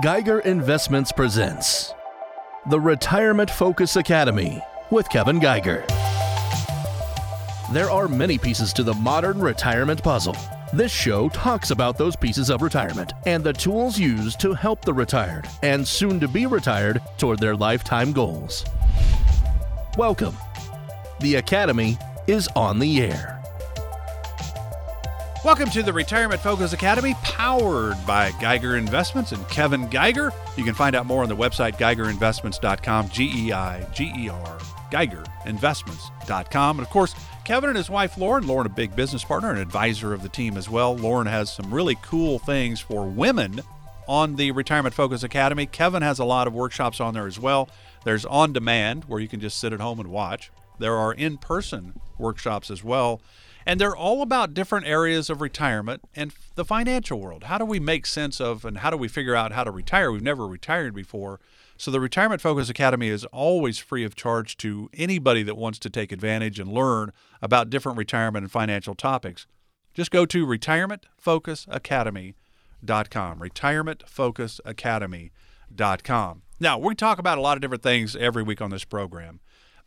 Geiger Investments presents the Retirement Focus Academy with Kevin Geiger. There are many pieces to the modern retirement puzzle. This show talks about those pieces of retirement and the tools used to help the retired and soon to be retired toward their lifetime goals. Welcome. The Academy is on the air. Welcome to the Retirement Focus Academy, powered by Geiger Investments and Kevin Geiger. You can find out more on the website geigerinvestments.com, G E I G E R, geigerinvestments.com. And of course, Kevin and his wife Lauren, Lauren, a big business partner and advisor of the team as well. Lauren has some really cool things for women on the Retirement Focus Academy. Kevin has a lot of workshops on there as well. There's on demand, where you can just sit at home and watch. There are in person workshops as well. And they're all about different areas of retirement and the financial world. How do we make sense of and how do we figure out how to retire? We've never retired before. So the Retirement Focus Academy is always free of charge to anybody that wants to take advantage and learn about different retirement and financial topics. Just go to retirementfocusacademy.com. Retirementfocusacademy.com. Now, we talk about a lot of different things every week on this program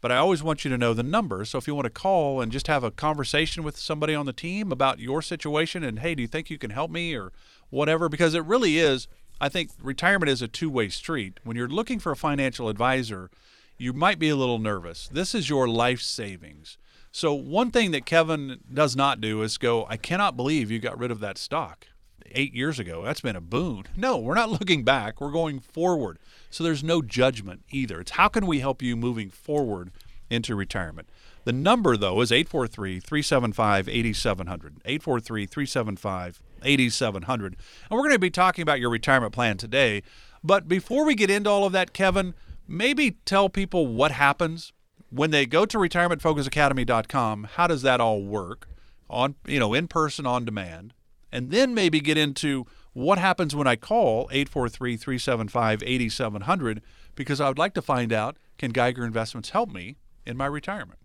but I always want you to know the number. So if you want to call and just have a conversation with somebody on the team about your situation and hey, do you think you can help me or whatever? Because it really is. I think retirement is a two way street. When you're looking for a financial advisor, you might be a little nervous. This is your life savings. So, one thing that Kevin does not do is go, I cannot believe you got rid of that stock eight years ago. That's been a boon. No, we're not looking back. We're going forward. So there's no judgment either. It's how can we help you moving forward into retirement? The number, though, is 843 375 8700. 843 375 8700. And we're going to be talking about your retirement plan today. But before we get into all of that, Kevin, maybe tell people what happens when they go to retirementfocusacademy.com. How does that all work? On, you know, in person, on demand and then maybe get into what happens when I call 843 375 8700 because I would like to find out can Geiger Investments help me in my retirement?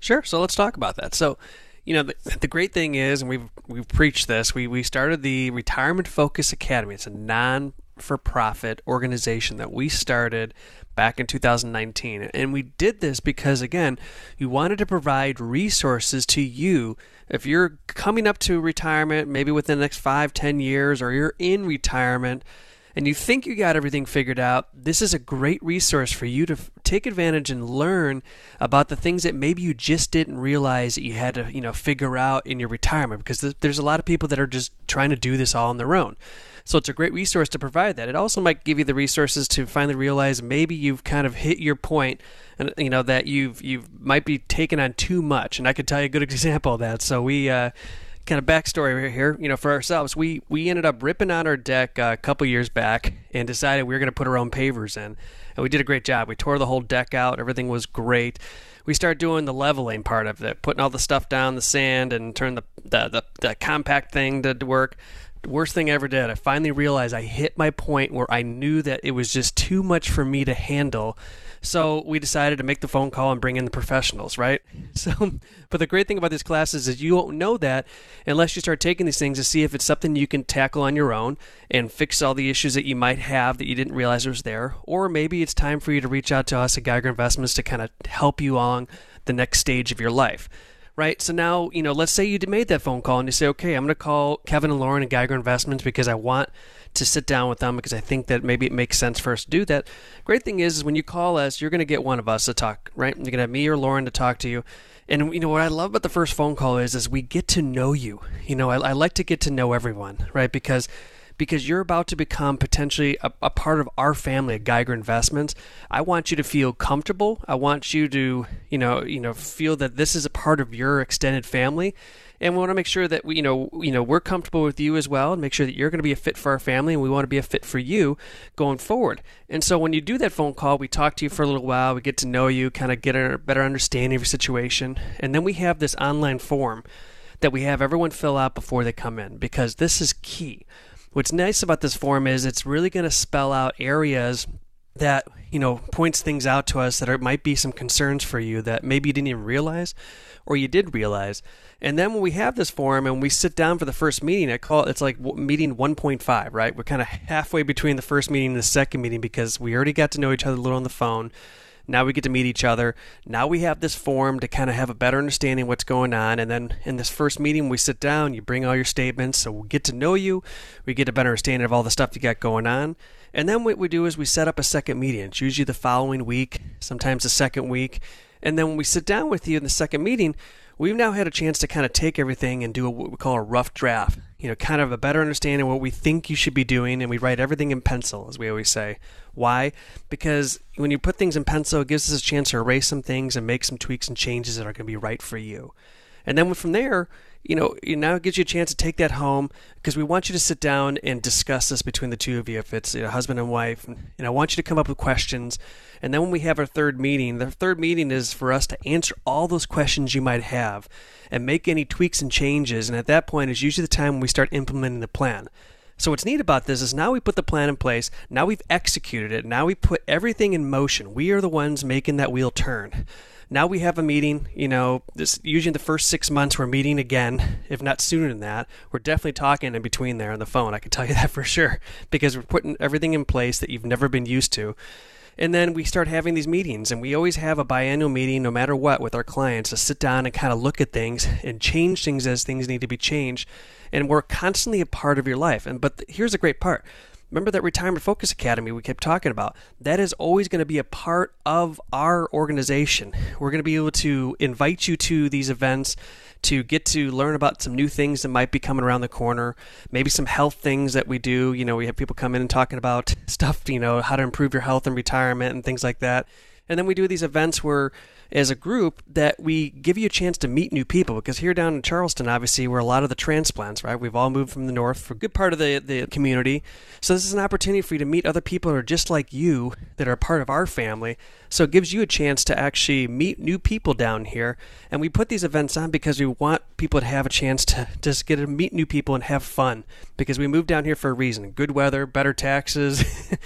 Sure. So let's talk about that. So, you know, the, the great thing is, and we've we've preached this. We we started the Retirement Focus Academy. It's a non for profit organization that we started back in 2019. And we did this because, again, we wanted to provide resources to you. If you're coming up to retirement, maybe within the next five, ten years, or you're in retirement, and you think you got everything figured out, this is a great resource for you to f- take advantage and learn about the things that maybe you just didn't realize that you had to, you know, figure out in your retirement because th- there's a lot of people that are just trying to do this all on their own. So it's a great resource to provide that. It also might give you the resources to finally realize maybe you've kind of hit your point and you know that you've you might be taking on too much. And I could tell you a good example of that. So we uh, kind of backstory here, you know, for ourselves, we we ended up ripping out our deck uh, a couple years back and decided we were going to put our own pavers in, and we did a great job. We tore the whole deck out. Everything was great. We started doing the leveling part of it, putting all the stuff down, the sand, and turn the the, the, the compact thing to work worst thing I ever did. I finally realized I hit my point where I knew that it was just too much for me to handle. So we decided to make the phone call and bring in the professionals, right? So, but the great thing about these classes is you won't know that unless you start taking these things to see if it's something you can tackle on your own and fix all the issues that you might have that you didn't realize was there. Or maybe it's time for you to reach out to us at Geiger Investments to kind of help you along the next stage of your life right? So now, you know, let's say you made that phone call and you say, okay, I'm going to call Kevin and Lauren and Geiger Investments because I want to sit down with them because I think that maybe it makes sense for us to do that. Great thing is, is when you call us, you're going to get one of us to talk, right? You're going to have me or Lauren to talk to you. And you know what I love about the first phone call is, is we get to know you. You know, I, I like to get to know everyone, right? Because because you're about to become potentially a, a, part of our family at Geiger Investments. I want you to feel comfortable. I want you to, you know, you know, feel that this is a part of your extended family. And we want to make sure that we, you know, you know, we're comfortable with you as well, and make sure that you're going to be a fit for our family, and we want to be a fit for you going forward. And so, when you do that phone call, we talk to you for a little while, we get to know you, kind of get a better understanding of your situation, and then we have this online form that we have everyone fill out before they come in because this is key. What's nice about this form is it's really going to spell out areas that you know points things out to us that are, might be some concerns for you that maybe you didn't even realize or you did realize. And then when we have this forum and we sit down for the first meeting i call it, it's like meeting 1.5 right? We're kind of halfway between the first meeting and the second meeting because we already got to know each other a little on the phone now we get to meet each other. Now we have this forum to kind of have a better understanding what's going on. And then in this first meeting, we sit down, you bring all your statements, so we get to know you, we get a better understanding of all the stuff you got going on. And then what we do is we set up a second meeting. It's usually the following week, sometimes the second week. And then when we sit down with you in the second meeting, we've now had a chance to kind of take everything and do what we call a rough draft. You know, kind of a better understanding of what we think you should be doing, and we write everything in pencil, as we always say. Why? Because when you put things in pencil, it gives us a chance to erase some things and make some tweaks and changes that are going to be right for you. And then from there, you know, it now gives you a chance to take that home because we want you to sit down and discuss this between the two of you if it's you know, husband and wife. And I want you to come up with questions. And then when we have our third meeting, the third meeting is for us to answer all those questions you might have and make any tweaks and changes. And at that point is usually the time when we start implementing the plan. So what's neat about this is now we put the plan in place, now we've executed it, now we put everything in motion. We are the ones making that wheel turn. Now we have a meeting, you know, this usually in the first six months we're meeting again, if not sooner than that. We're definitely talking in between there on the phone, I can tell you that for sure. Because we're putting everything in place that you've never been used to. And then we start having these meetings, and we always have a biannual meeting, no matter what, with our clients to sit down and kind of look at things and change things as things need to be changed. And we're constantly a part of your life. And but here's the great part: remember that retirement focus academy we kept talking about? That is always going to be a part of our organization. We're going to be able to invite you to these events to get to learn about some new things that might be coming around the corner maybe some health things that we do. You know we have people come in and talking about stuff you know how to improve your health in retirement and things like that. And then we do these events where as a group that we give you a chance to meet new people because here down in Charleston, obviously, we're a lot of the transplants, right? We've all moved from the north for a good part of the, the community. So this is an opportunity for you to meet other people who are just like you that are part of our family. So it gives you a chance to actually meet new people down here. And we put these events on because we want people to have a chance to just get to meet new people and have fun because we moved down here for a reason good weather, better taxes,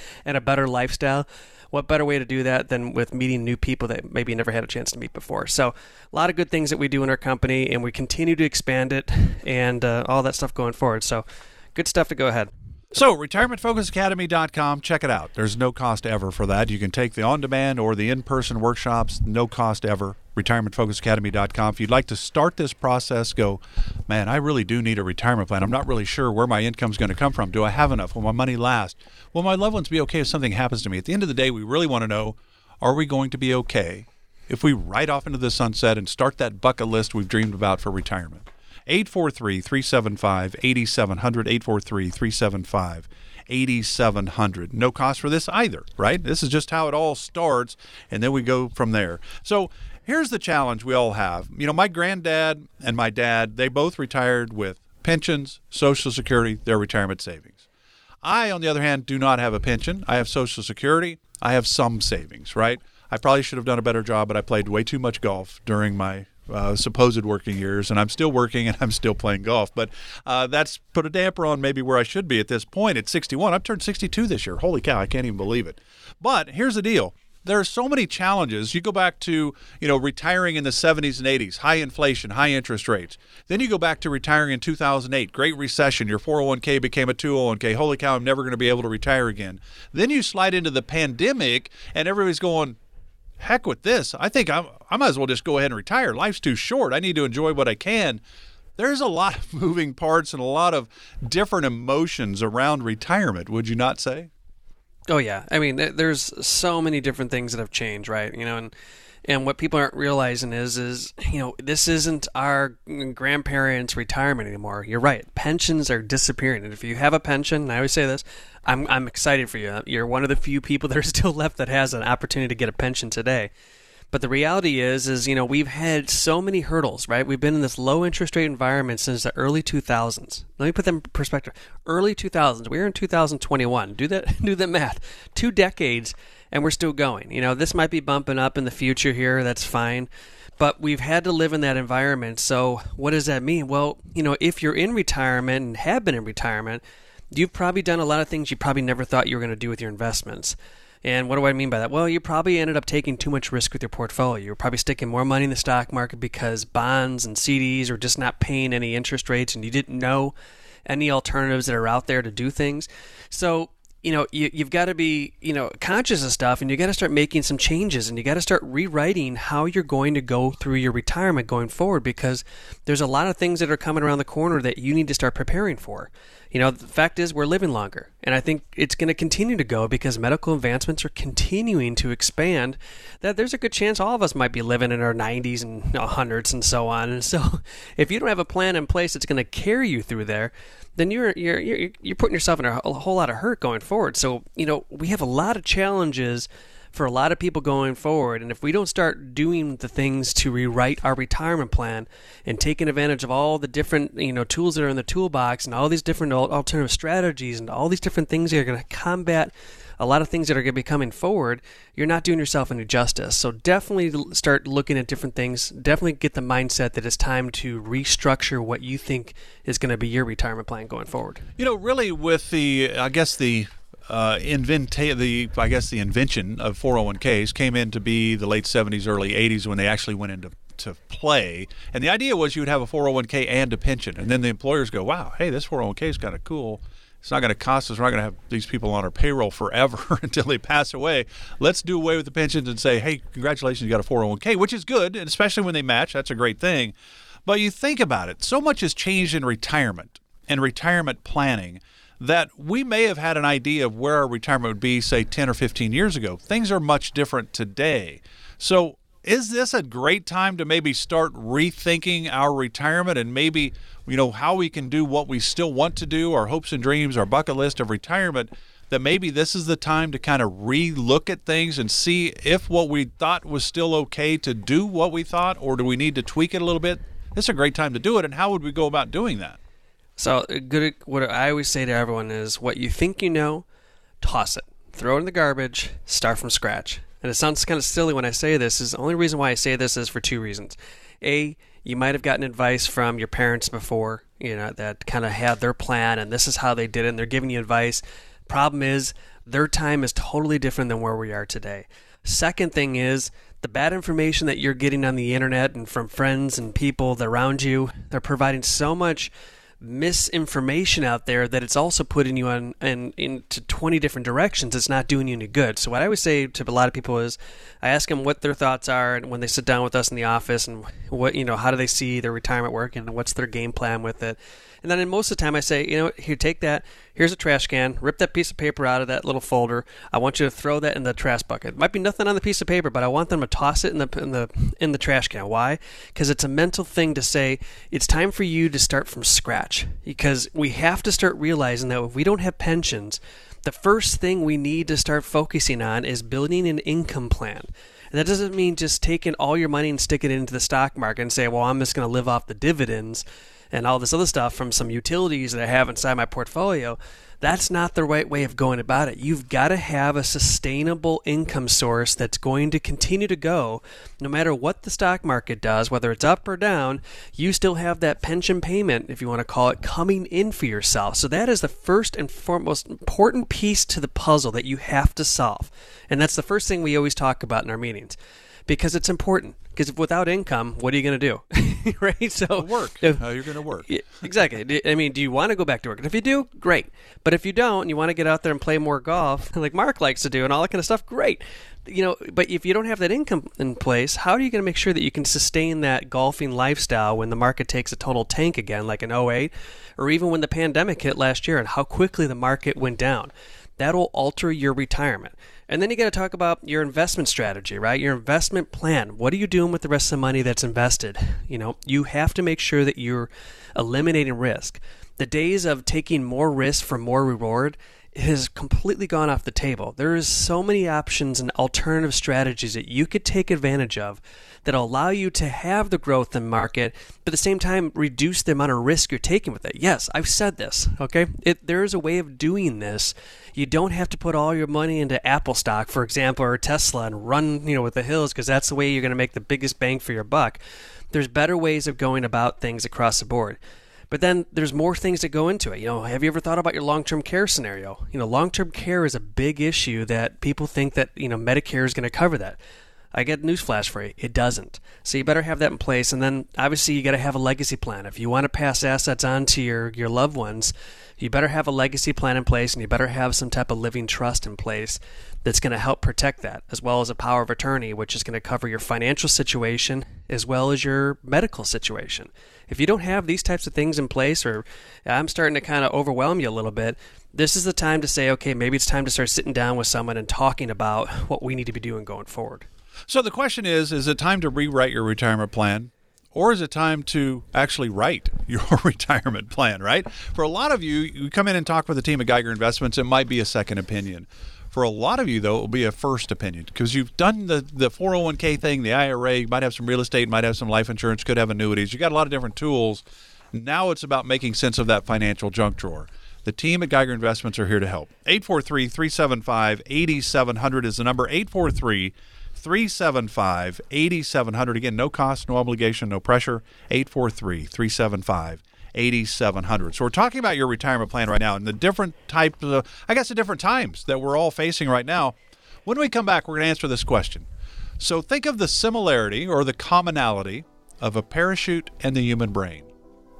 and a better lifestyle what better way to do that than with meeting new people that maybe never had a chance to meet before? So, a lot of good things that we do in our company, and we continue to expand it and uh, all that stuff going forward. So, good stuff to go ahead. So, retirementfocusacademy.com, check it out. There's no cost ever for that. You can take the on demand or the in person workshops, no cost ever. Retirementfocusacademy.com. If you'd like to start this process, go, man, I really do need a retirement plan. I'm not really sure where my income's going to come from. Do I have enough? Will my money last? Will my loved ones be okay if something happens to me? At the end of the day, we really want to know are we going to be okay if we ride off into the sunset and start that bucket list we've dreamed about for retirement? 843 375 8700. 843 375 8700. No cost for this either, right? This is just how it all starts, and then we go from there. So here's the challenge we all have. You know, my granddad and my dad, they both retired with pensions, Social Security, their retirement savings. I, on the other hand, do not have a pension. I have Social Security. I have some savings, right? I probably should have done a better job, but I played way too much golf during my uh, supposed working years, and I'm still working and I'm still playing golf. But uh, that's put a damper on maybe where I should be at this point at 61. I've turned 62 this year. Holy cow, I can't even believe it. But here's the deal. There are so many challenges. You go back to, you know, retiring in the 70s and 80s, high inflation, high interest rates. Then you go back to retiring in 2008, Great Recession. Your 401k became a 201k. Holy cow, I'm never going to be able to retire again. Then you slide into the pandemic, and everybody's going, heck with this. I think I'm, I might as well just go ahead and retire. Life's too short. I need to enjoy what I can. There's a lot of moving parts and a lot of different emotions around retirement, would you not say? Oh yeah, I mean, there's so many different things that have changed, right? You know, and and what people aren't realizing is, is you know, this isn't our grandparents' retirement anymore. You're right, pensions are disappearing, and if you have a pension, I always say this, I'm I'm excited for you. You're one of the few people that are still left that has an opportunity to get a pension today. But the reality is, is you know we've had so many hurdles, right? We've been in this low interest rate environment since the early 2000s. Let me put them in perspective. Early 2000s. We're in 2021. Do that. Do the math. Two decades, and we're still going. You know, this might be bumping up in the future here. That's fine. But we've had to live in that environment. So what does that mean? Well, you know, if you're in retirement and have been in retirement, you've probably done a lot of things you probably never thought you were going to do with your investments And what do I mean by that? Well, you probably ended up taking too much risk with your portfolio. You're probably sticking more money in the stock market because bonds and CDs are just not paying any interest rates and you didn't know any alternatives that are out there to do things. So you know you, you've got to be you know conscious of stuff and you got to start making some changes and you got to start rewriting how you're going to go through your retirement going forward because there's a lot of things that are coming around the corner that you need to start preparing for you know the fact is we're living longer and i think it's going to continue to go because medical advancements are continuing to expand that there's a good chance all of us might be living in our 90s and 100s and so on and so if you don't have a plan in place that's going to carry you through there then you're you're you're, you're putting yourself in a, a whole lot of hurt going forward. So you know we have a lot of challenges for a lot of people going forward. And if we don't start doing the things to rewrite our retirement plan and taking advantage of all the different you know tools that are in the toolbox and all these different alternative strategies and all these different things that are going to combat a lot of things that are going to be coming forward, you're not doing yourself any justice. So definitely start looking at different things. Definitely get the mindset that it's time to restructure what you think is going to be your retirement plan going forward. You know, really, with the, I guess the uh, invent the I guess the invention of 401ks came in to be the late 70s, early 80s when they actually went into to play. And the idea was you would have a 401k and a pension, and then the employers go, "Wow, hey, this 401k is kind of cool." It's not going to cost us. We're not going to have these people on our payroll forever until they pass away. Let's do away with the pensions and say, hey, congratulations, you got a 401k, which is good, and especially when they match. That's a great thing. But you think about it, so much has changed in retirement and retirement planning that we may have had an idea of where our retirement would be, say, 10 or 15 years ago. Things are much different today. So, is this a great time to maybe start rethinking our retirement and maybe you know how we can do what we still want to do our hopes and dreams our bucket list of retirement that maybe this is the time to kind of re-look at things and see if what we thought was still okay to do what we thought or do we need to tweak it a little bit is a great time to do it and how would we go about doing that so good what i always say to everyone is what you think you know toss it throw it in the garbage start from scratch and it sounds kind of silly when i say this is the only reason why i say this is for two reasons a you might have gotten advice from your parents before, you know, that kind of had their plan and this is how they did it and they're giving you advice. Problem is, their time is totally different than where we are today. Second thing is, the bad information that you're getting on the internet and from friends and people around you, they're providing so much misinformation out there that it's also putting you on in, into 20 different directions. It's not doing you any good. So what I would say to a lot of people is I ask them what their thoughts are and when they sit down with us in the office and what, you know, how do they see their retirement work and what's their game plan with it. And then most of the time, I say, you know, here, take that. Here's a trash can. Rip that piece of paper out of that little folder. I want you to throw that in the trash bucket. It might be nothing on the piece of paper, but I want them to toss it in the in the in the trash can. Why? Because it's a mental thing to say it's time for you to start from scratch. Because we have to start realizing that if we don't have pensions, the first thing we need to start focusing on is building an income plan. And that doesn't mean just taking all your money and sticking it into the stock market and say, well, I'm just going to live off the dividends and all this other stuff from some utilities that I have inside my portfolio. That's not the right way of going about it. You've got to have a sustainable income source that's going to continue to go no matter what the stock market does, whether it's up or down. You still have that pension payment, if you want to call it, coming in for yourself. So that is the first and foremost important piece to the puzzle that you have to solve. And that's the first thing we always talk about in our meetings because it's important. Because without income, what are you going to do? right? So work. If, How you're going to work? exactly. I mean, do you want to go back to work? And if you do, great. But if you don't, and you want to get out there and play more golf, like Mark likes to do, and all that kind of stuff, great. You know, but if you don't have that income in place, how are you going to make sure that you can sustain that golfing lifestyle when the market takes a total tank again, like in 08, or even when the pandemic hit last year, and how quickly the market went down? That'll alter your retirement. And then you got to talk about your investment strategy, right? Your investment plan. What are you doing with the rest of the money that's invested? You know, you have to make sure that you're eliminating risk. The days of taking more risk for more reward has completely gone off the table. There is so many options and alternative strategies that you could take advantage of that allow you to have the growth in market, but at the same time reduce the amount of risk you're taking with it. Yes, I've said this. Okay, it, there is a way of doing this you don't have to put all your money into Apple stock, for example, or Tesla and run, you know, with the hills because that's the way you're going to make the biggest bang for your buck. There's better ways of going about things across the board. But then there's more things that go into it. You know, have you ever thought about your long-term care scenario? You know, long-term care is a big issue that people think that, you know, Medicare is going to cover that. I get newsflash for you. It doesn't. So you better have that in place. And then obviously you got to have a legacy plan. If you want to pass assets on to your, your loved ones, you better have a legacy plan in place and you better have some type of living trust in place that's going to help protect that, as well as a power of attorney, which is going to cover your financial situation as well as your medical situation. If you don't have these types of things in place, or I'm starting to kind of overwhelm you a little bit, this is the time to say, okay, maybe it's time to start sitting down with someone and talking about what we need to be doing going forward. So the question is is it time to rewrite your retirement plan? Or is it time to actually write your retirement plan, right? For a lot of you, you come in and talk with the team at Geiger Investments, it might be a second opinion. For a lot of you, though, it will be a first opinion because you've done the, the 401k thing, the IRA, you might have some real estate, might have some life insurance, could have annuities. You got a lot of different tools. Now it's about making sense of that financial junk drawer. The team at Geiger Investments are here to help. 843 375 8700 is the number. 843 375 8700. Again, no cost, no obligation, no pressure. 843 375 8700. So we're talking about your retirement plan right now and the different types of, uh, I guess, the different times that we're all facing right now. When we come back, we're going to answer this question. So think of the similarity or the commonality of a parachute and the human brain.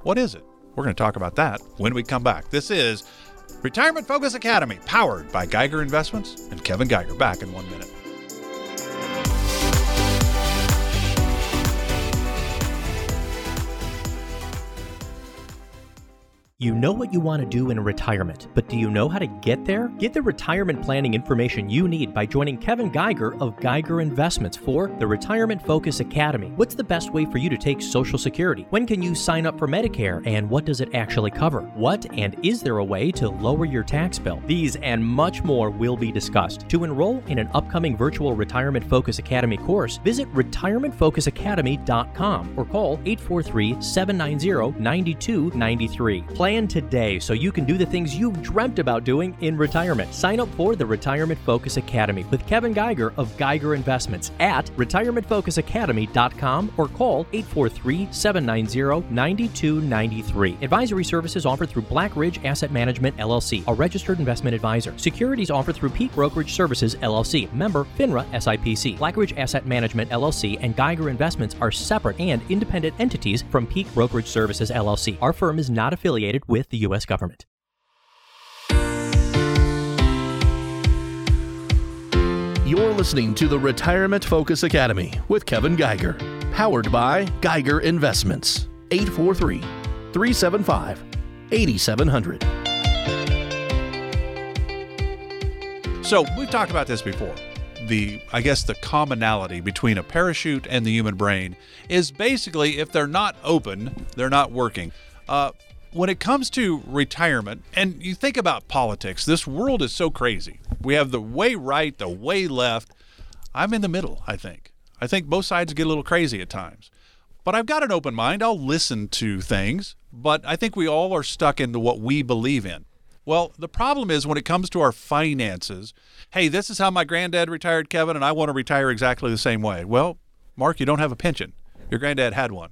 What is it? We're going to talk about that when we come back. This is Retirement Focus Academy, powered by Geiger Investments and Kevin Geiger. Back in one minute. You know what you want to do in retirement, but do you know how to get there? Get the retirement planning information you need by joining Kevin Geiger of Geiger Investments for the Retirement Focus Academy. What's the best way for you to take Social Security? When can you sign up for Medicare and what does it actually cover? What and is there a way to lower your tax bill? These and much more will be discussed. To enroll in an upcoming virtual Retirement Focus Academy course, visit retirementfocusacademy.com or call 843 790 9293 plan today so you can do the things you've dreamt about doing in retirement. Sign up for the Retirement Focus Academy with Kevin Geiger of Geiger Investments at retirementfocusacademy.com or call 843 790 9293. Advisory services offered through Black Ridge Asset Management LLC, a registered investment advisor. Securities offered through Peak Brokerage Services LLC, member FINRA SIPC. Black Ridge Asset Management LLC and Geiger Investments are separate and independent entities from Peak Brokerage Services LLC. Our firm is not affiliated with the U.S. government. You're listening to the Retirement Focus Academy with Kevin Geiger, powered by Geiger Investments. 843 375 8700. So we've talked about this before. The I guess the commonality between a parachute and the human brain is basically if they're not open, they're not working. Uh, when it comes to retirement, and you think about politics, this world is so crazy. We have the way right, the way left. I'm in the middle, I think. I think both sides get a little crazy at times. But I've got an open mind. I'll listen to things, but I think we all are stuck into what we believe in. Well, the problem is when it comes to our finances, hey, this is how my granddad retired, Kevin, and I want to retire exactly the same way. Well, Mark, you don't have a pension. Your granddad had one.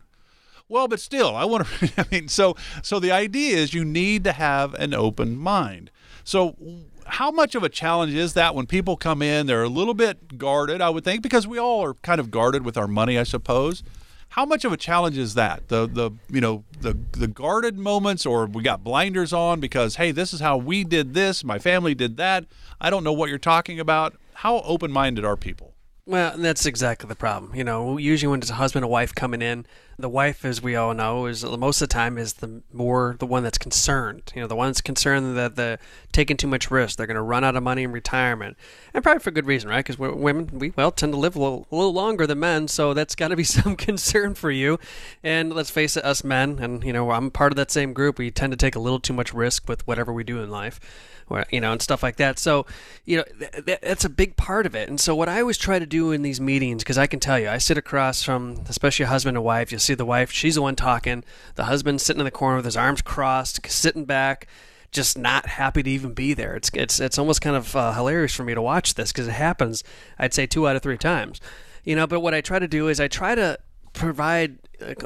Well, but still, I want to. I mean, so so the idea is you need to have an open mind. So how much of a challenge is that when people come in? They're a little bit guarded, I would think, because we all are kind of guarded with our money, I suppose. How much of a challenge is that? The the you know the the guarded moments, or we got blinders on because hey, this is how we did this, my family did that. I don't know what you're talking about. How open minded are people? Well, that's exactly the problem. You know, usually when it's a husband and wife coming in, the wife, as we all know, is most of the time is the more the one that's concerned. You know, the one that's concerned that the taking too much risk, they're going to run out of money in retirement, and probably for good reason, right? Because women, we well tend to live a little, a little longer than men, so that's got to be some concern for you. And let's face it, us men, and you know, I'm part of that same group. We tend to take a little too much risk with whatever we do in life you know, and stuff like that. So, you know, th- th- that's a big part of it. And so, what I always try to do in these meetings, because I can tell you, I sit across from, especially a husband and wife. You'll see the wife; she's the one talking. The husband sitting in the corner with his arms crossed, sitting back, just not happy to even be there. It's it's it's almost kind of uh, hilarious for me to watch this because it happens. I'd say two out of three times, you know. But what I try to do is I try to provide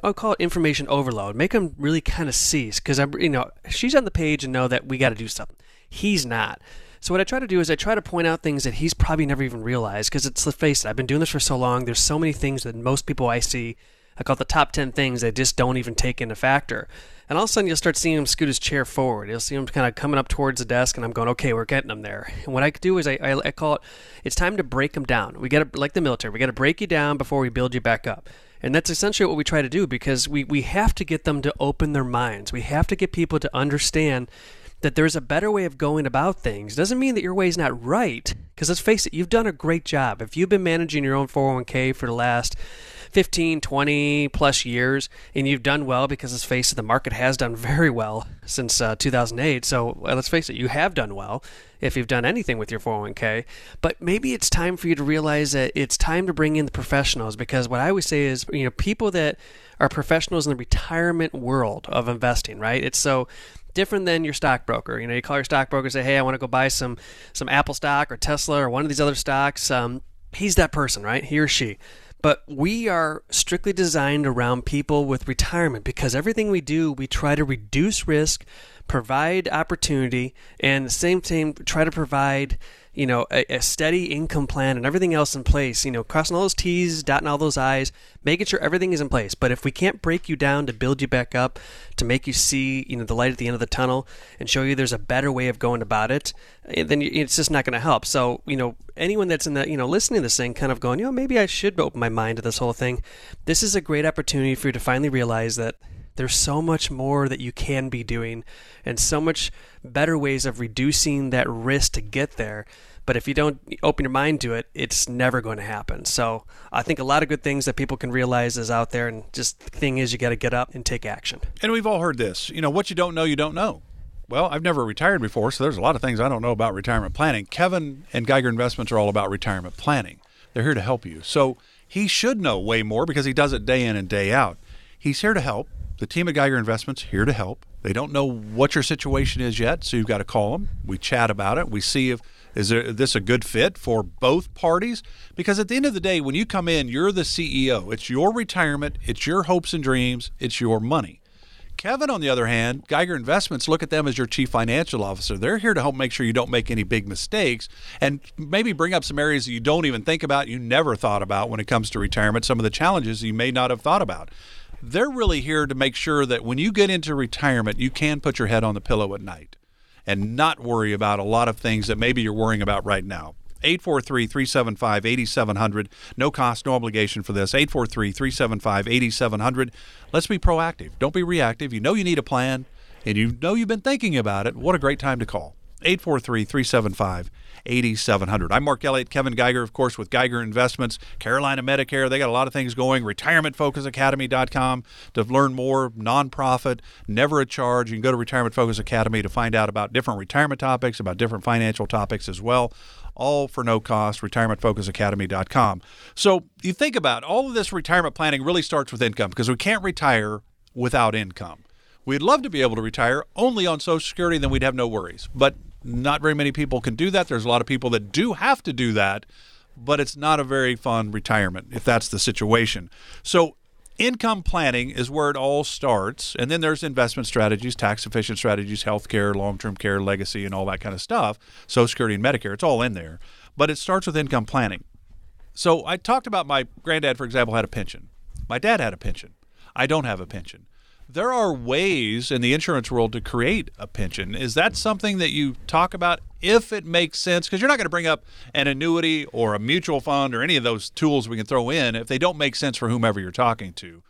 I'll call it information overload. Make them really kind of cease because I'm you know she's on the page and know that we got to do something. He's not. So what I try to do is I try to point out things that he's probably never even realized because it's let's face it, I've been doing this for so long. There's so many things that most people I see, I call the top ten things they just don't even take into factor. And all of a sudden you'll start seeing him scoot his chair forward. You'll see him kind of coming up towards the desk, and I'm going, okay, we're getting him there. And what I do is I, I, I call it, it's time to break him down. We got to like the military, we got to break you down before we build you back up. And that's essentially what we try to do because we, we have to get them to open their minds. We have to get people to understand that there's a better way of going about things. Doesn't mean that your way is not right, because let's face it, you've done a great job. If you've been managing your own 401k for the last 15, 20 plus years, and you've done well because let's face it, the market has done very well since uh, 2008. So uh, let's face it, you have done well if you've done anything with your 401k. But maybe it's time for you to realize that it's time to bring in the professionals because what I always say is, you know, people that are professionals in the retirement world of investing, right? It's so different than your stockbroker. You know, you call your stockbroker and say, "Hey, I want to go buy some some Apple stock or Tesla or one of these other stocks." Um, he's that person, right? He or she. But we are strictly designed around people with retirement because everything we do, we try to reduce risk, provide opportunity, and the same time try to provide you know, a, a, steady income plan and everything else in place, you know, crossing all those T's, dotting all those I's, making sure everything is in place. But if we can't break you down to build you back up, to make you see, you know, the light at the end of the tunnel and show you there's a better way of going about it, eh, then it's just not going to help. So, you know, anyone that's in the, you know, listening to this thing kind of going, you know, maybe I should open my mind to this whole thing. This is a great opportunity for you to finally realize that there's so much more that you can be doing and so much better ways of reducing that risk to get there but if you don't open your mind to it, it's never going to happen. So I think a lot of good things that people can realize is out there. And just the thing is, you got to get up and take action. And we've all heard this. You know, what you don't know, you don't know. Well, I've never retired before, so there's a lot of things I don't know about retirement planning. Kevin and Geiger Investments are all about retirement planning. They're here to help you. So he should know way more because he does it day in and day out. He's here to help. The team at Geiger Investments here to help. They don't know what your situation is yet, so you've got to call them. We chat about it. We see if is there, this a good fit for both parties? Because at the end of the day, when you come in, you're the CEO. It's your retirement, it's your hopes and dreams, it's your money. Kevin, on the other hand, Geiger Investments look at them as your chief financial officer. They're here to help make sure you don't make any big mistakes and maybe bring up some areas that you don't even think about, you never thought about when it comes to retirement, some of the challenges you may not have thought about. They're really here to make sure that when you get into retirement, you can put your head on the pillow at night and not worry about a lot of things that maybe you're worrying about right now. 843 375 8700. No cost, no obligation for this. 843 375 8700. Let's be proactive. Don't be reactive. You know you need a plan and you know you've been thinking about it. What a great time to call. 843 375 8700. I'm Mark Elliott, Kevin Geiger, of course, with Geiger Investments, Carolina Medicare. They got a lot of things going. RetirementFocusAcademy.com to learn more. Nonprofit, never a charge. You can go to Retirement Focus Academy to find out about different retirement topics, about different financial topics as well all for no cost, retirementfocusacademy.com. So you think about all of this retirement planning really starts with income because we can't retire without income. We'd love to be able to retire only on Social Security, then we'd have no worries. But not very many people can do that. There's a lot of people that do have to do that, but it's not a very fun retirement if that's the situation. So, income planning is where it all starts. And then there's investment strategies, tax efficient strategies, healthcare, long term care, legacy, and all that kind of stuff. Social Security and Medicare, it's all in there. But it starts with income planning. So, I talked about my granddad, for example, had a pension. My dad had a pension. I don't have a pension there are ways in the insurance world to create a pension. Is that something that you talk about if it makes sense? Because you're not going to bring up an annuity or a mutual fund or any of those tools we can throw in if they don't make sense for whomever you're talking to.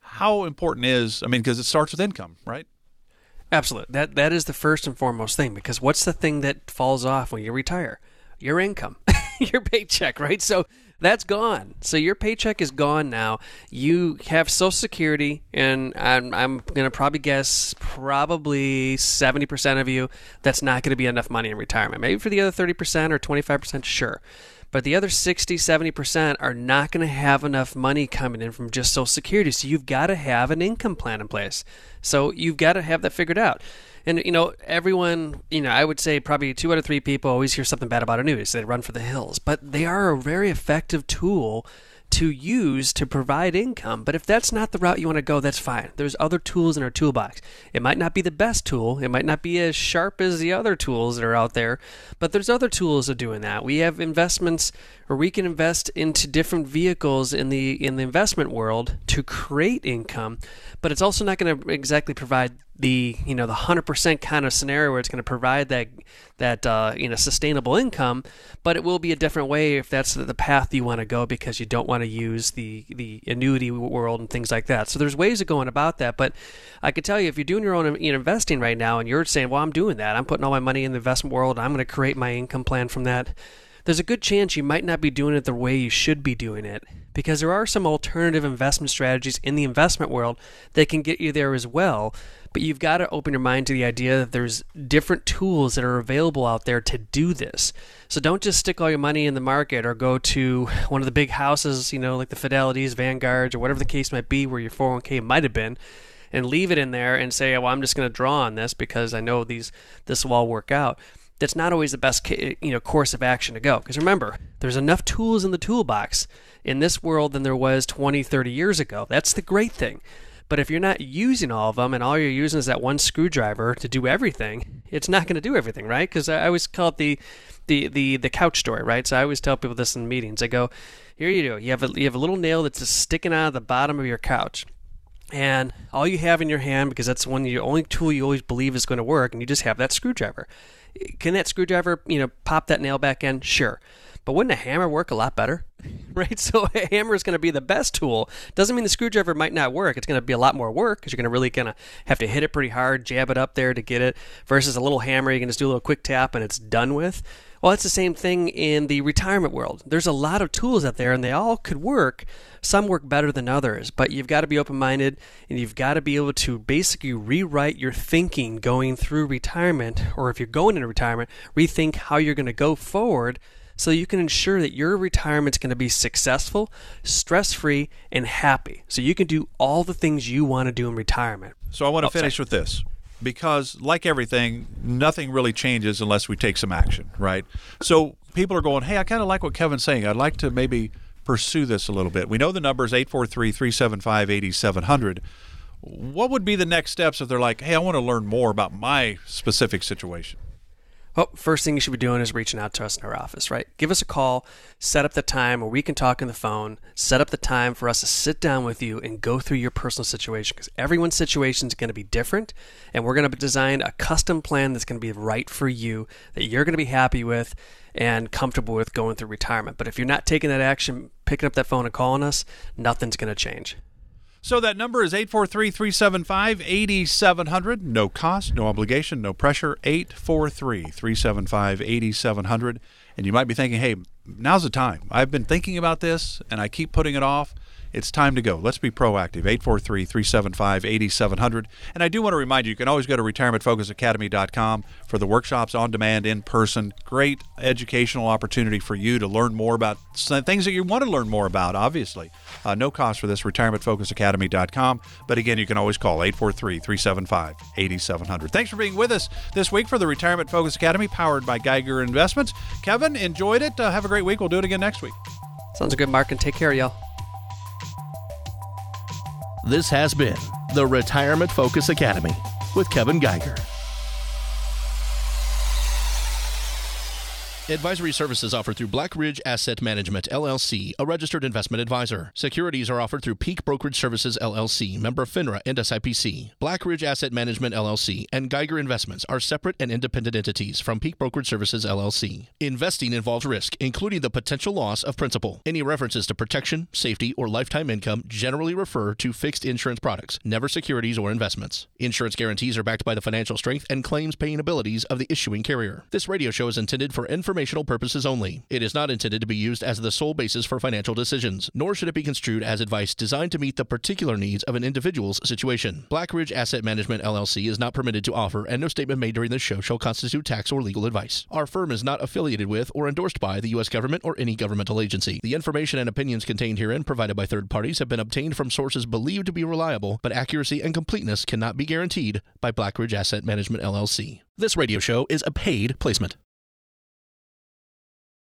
How important is, I mean, because it starts with income, right? Absolutely. That that is the first and foremost thing because what's the thing that falls off when you retire? Your income, your paycheck, right? So that's gone. So your paycheck is gone now. You have Social Security, and I'm, I'm going to probably guess probably 70% of you, that's not going to be enough money in retirement. Maybe for the other 30% or 25%, sure. But the other 60, 70% are not going to have enough money coming in from just Social Security. So you've got to have an income plan in place. So you've got to have that figured out and you know everyone you know i would say probably two out of three people always hear something bad about annuities they run for the hills but they are a very effective tool to use to provide income. But if that's not the route you want to go, that's fine. There's other tools in our toolbox. It might not be the best tool, it might not be as sharp as the other tools that are out there, but there's other tools of doing that. We have investments or we can invest into different vehicles in the in the investment world to create income, but it's also not going to exactly provide the you know the 100% kind of scenario where it's going to provide that that uh, you know sustainable income but it will be a different way if that's the path you want to go because you don't want to use the the annuity world and things like that. So there's ways of going about that but I could tell you if you're doing your own you know, investing right now and you're saying well I'm doing that. I'm putting all my money in the investment world. I'm going to create my income plan from that there's a good chance you might not be doing it the way you should be doing it because there are some alternative investment strategies in the investment world that can get you there as well. But you've got to open your mind to the idea that there's different tools that are available out there to do this. So don't just stick all your money in the market or go to one of the big houses, you know, like the Fidelities, Vanguards, or whatever the case might be where your 401k might have been and leave it in there and say, "Well, I'm just going to draw on this because I know these this will all work out." That's not always the best you know course of action to go. Because remember there's enough tools in the toolbox in this world than there was 20 30 years ago. That's the great thing. But if you're not using all of them and all you're using is that one screwdriver to do everything it's not going to do everything right? Because i always call it the the the the couch story right? So i always tell people this in meetings. I go here you do you have a you have a little nail that's just sticking out of the bottom of your couch and all you have in your hand because that's one the only tool you always believe is going to work and you just have that screwdriver can that screwdriver, you know, pop that nail back in? Sure. But wouldn't a hammer work a lot better? right? So a hammer is going to be the best tool. Doesn't mean the screwdriver might not work. It's going to be a lot more work because you're going to really kind of have to hit it pretty hard, jab it up there to get it, versus a little hammer you can just do a little quick tap and it's done with. Well, it's the same thing in the retirement world. There's a lot of tools out there and they all could work. Some work better than others, but you've got to be open minded and you've got to be able to basically rewrite your thinking going through retirement, or if you're going into retirement, rethink how you're going to go forward so you can ensure that your retirement's going to be successful, stress free, and happy. So you can do all the things you want to do in retirement. So I want to oh, finish sorry. with this because like everything, nothing really changes unless we take some action, right? So people are going, "Hey, I kind of like what Kevin's saying. I'd like to maybe pursue this a little bit." We know the number is 843-375-8700. What would be the next steps if they're like, "Hey, I want to learn more about my specific situation?" Well, first thing you should be doing is reaching out to us in our office, right? Give us a call, set up the time where we can talk on the phone, set up the time for us to sit down with you and go through your personal situation because everyone's situation is going to be different. And we're going to design a custom plan that's going to be right for you, that you're going to be happy with and comfortable with going through retirement. But if you're not taking that action, picking up that phone and calling us, nothing's going to change. So that number is 843 375 8700. No cost, no obligation, no pressure. 843 375 8700. And you might be thinking, hey, now's the time. I've been thinking about this and I keep putting it off. It's time to go. Let's be proactive. 843 375 8700. And I do want to remind you, you can always go to retirementfocusacademy.com for the workshops on demand in person. Great educational opportunity for you to learn more about things that you want to learn more about, obviously. Uh, no cost for this, retirementfocusacademy.com. But again, you can always call 843 375 8700. Thanks for being with us this week for the Retirement Focus Academy, powered by Geiger Investments. Kevin, enjoyed it. Uh, have a great week. We'll do it again next week. Sounds good, Mark, and take care, y'all. This has been the Retirement Focus Academy with Kevin Geiger. Advisory services offered through Black Ridge Asset Management LLC, a registered investment advisor. Securities are offered through Peak Brokerage Services LLC, member FINRA and SIPC. Black Ridge Asset Management LLC and Geiger Investments are separate and independent entities from Peak Brokerage Services LLC. Investing involves risk, including the potential loss of principal. Any references to protection, safety, or lifetime income generally refer to fixed insurance products, never securities or investments. Insurance guarantees are backed by the financial strength and claims paying abilities of the issuing carrier. This radio show is intended for information informational purposes only. It is not intended to be used as the sole basis for financial decisions, nor should it be construed as advice designed to meet the particular needs of an individual's situation. Blackridge Asset Management LLC is not permitted to offer, and no statement made during this show shall constitute tax or legal advice. Our firm is not affiliated with or endorsed by the U.S. government or any governmental agency. The information and opinions contained herein provided by third parties have been obtained from sources believed to be reliable, but accuracy and completeness cannot be guaranteed by Blackridge Asset Management LLC. This radio show is a paid placement.